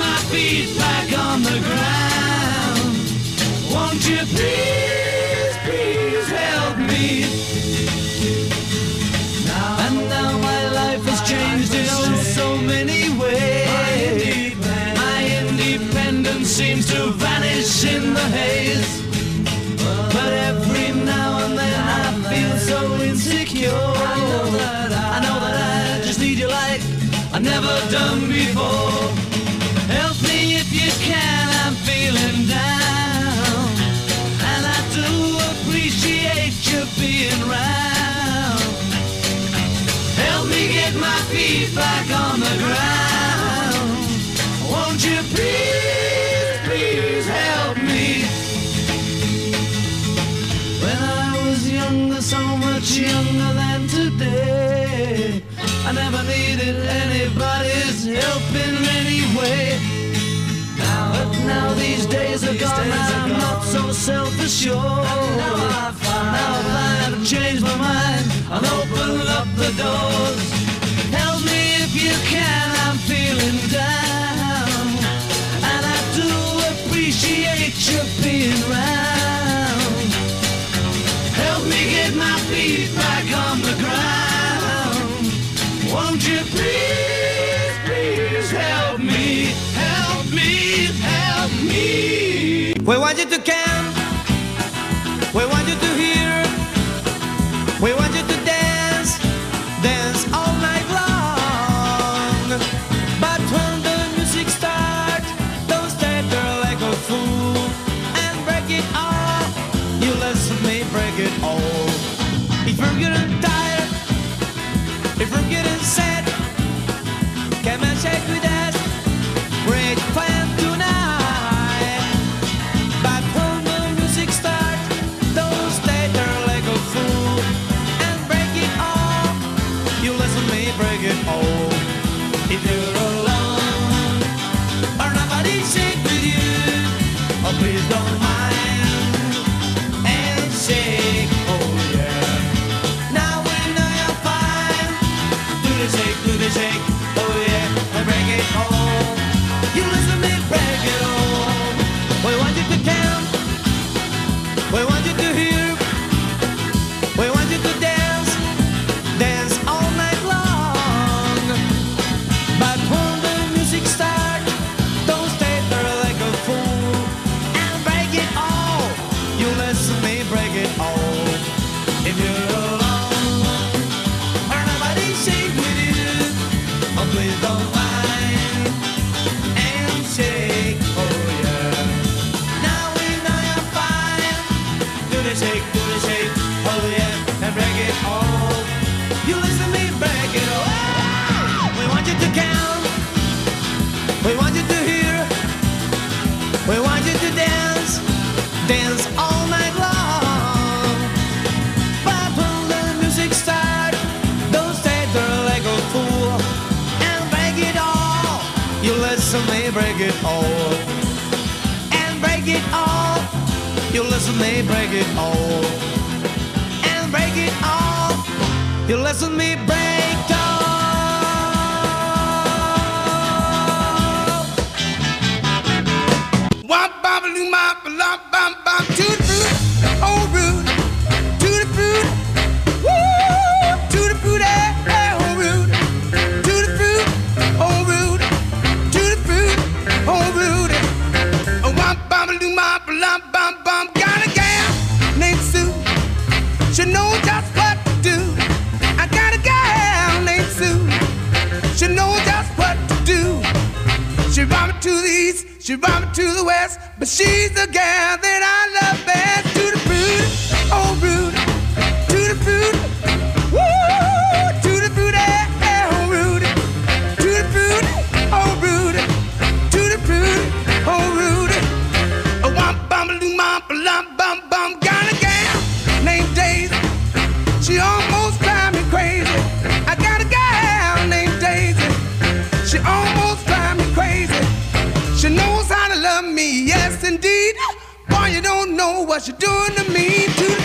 my feet back on the ground. Won't you please, please help me? Now, and now my life has changed in oh so many ways. My independence. my independence seems to vanish in the haze. But every now and then I feel so insecure. I know that I, I, know that I just need your light. I've never done before. sure. And now I find, now I've changed my mind. I'll open up the doors. Help me if you can. I'm feeling down, and I do appreciate you being round. Help me get my feet back on the ground. Won't you please, please help me, help me, help me? We want you to. We please don't break it off. And break it all. You listen, me, break it all. And break it all. You listen, me break it off. What Baba Luma, Baba She brought me to the west, but she's the gal that I love best. Tutti Frutti, oh Rudy, tutti frutti, woo, to the fruit, eh, eh, oh Rudy, to the fruit, oh Rudy, to the fruit, oh Rudy. Oh, wampa, lumpa, lumpa. what you're doing to me tonight.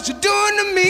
what you're doing to me.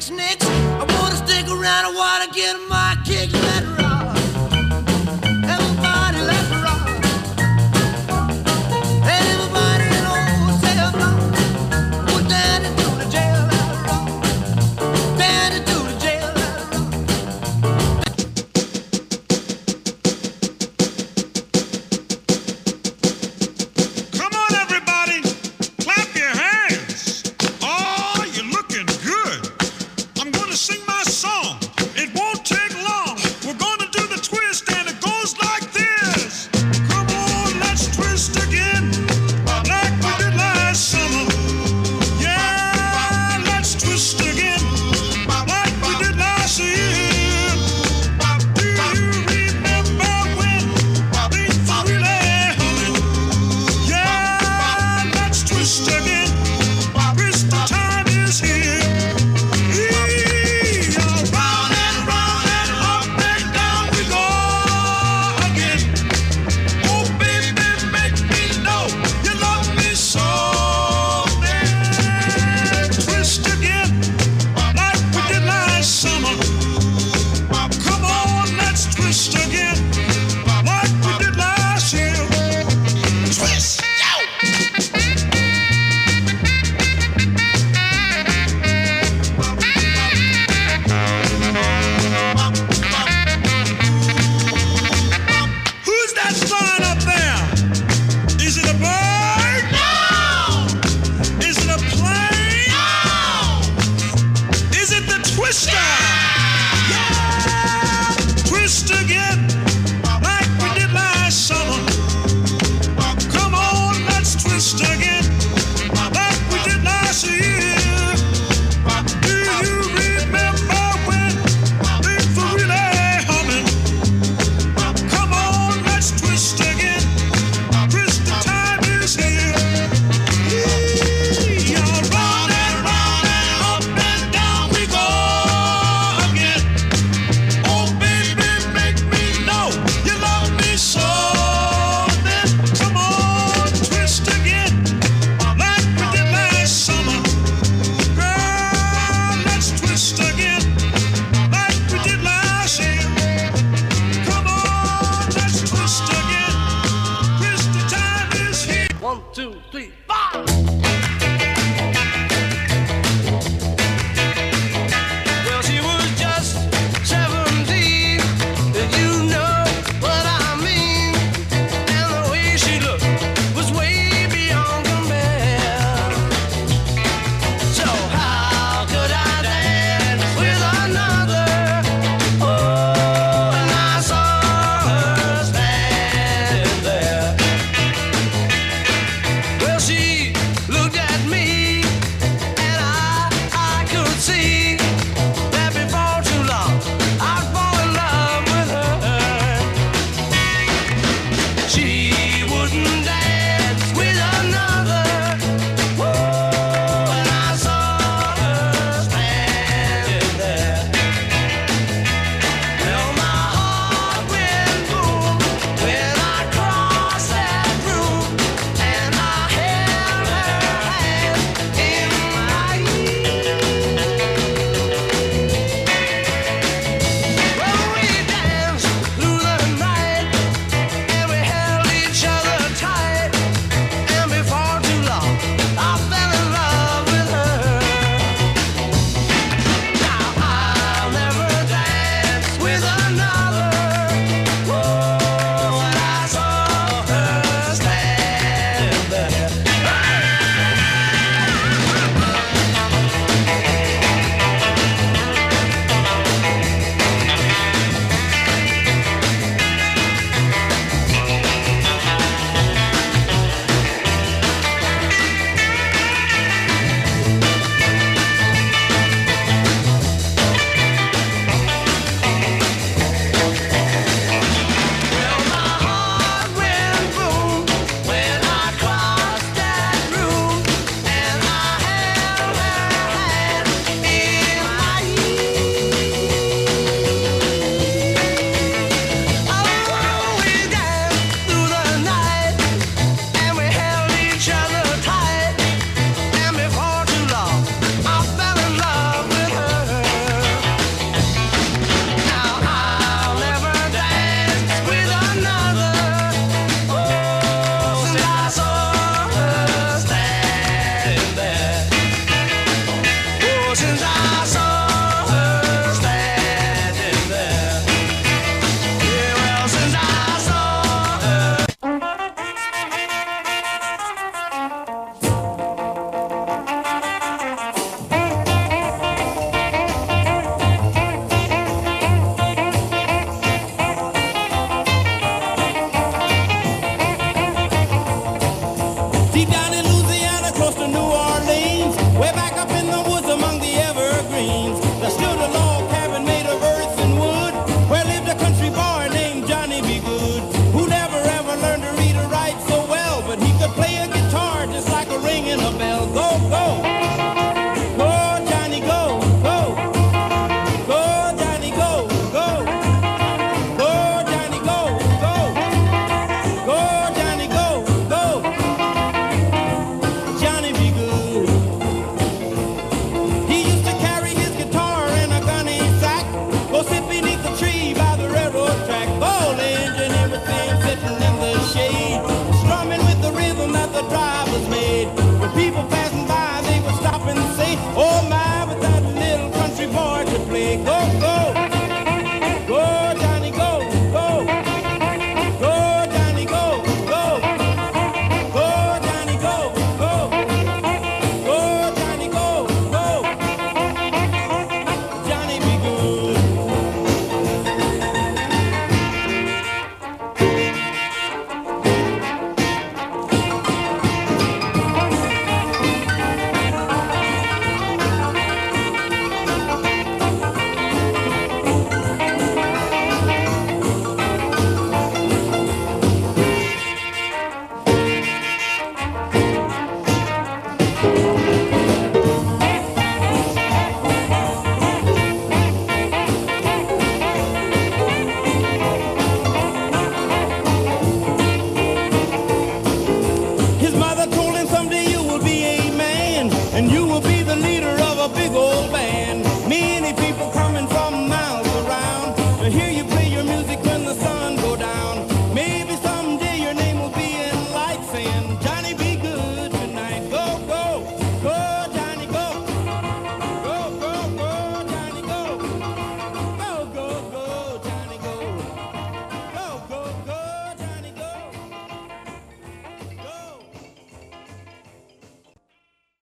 next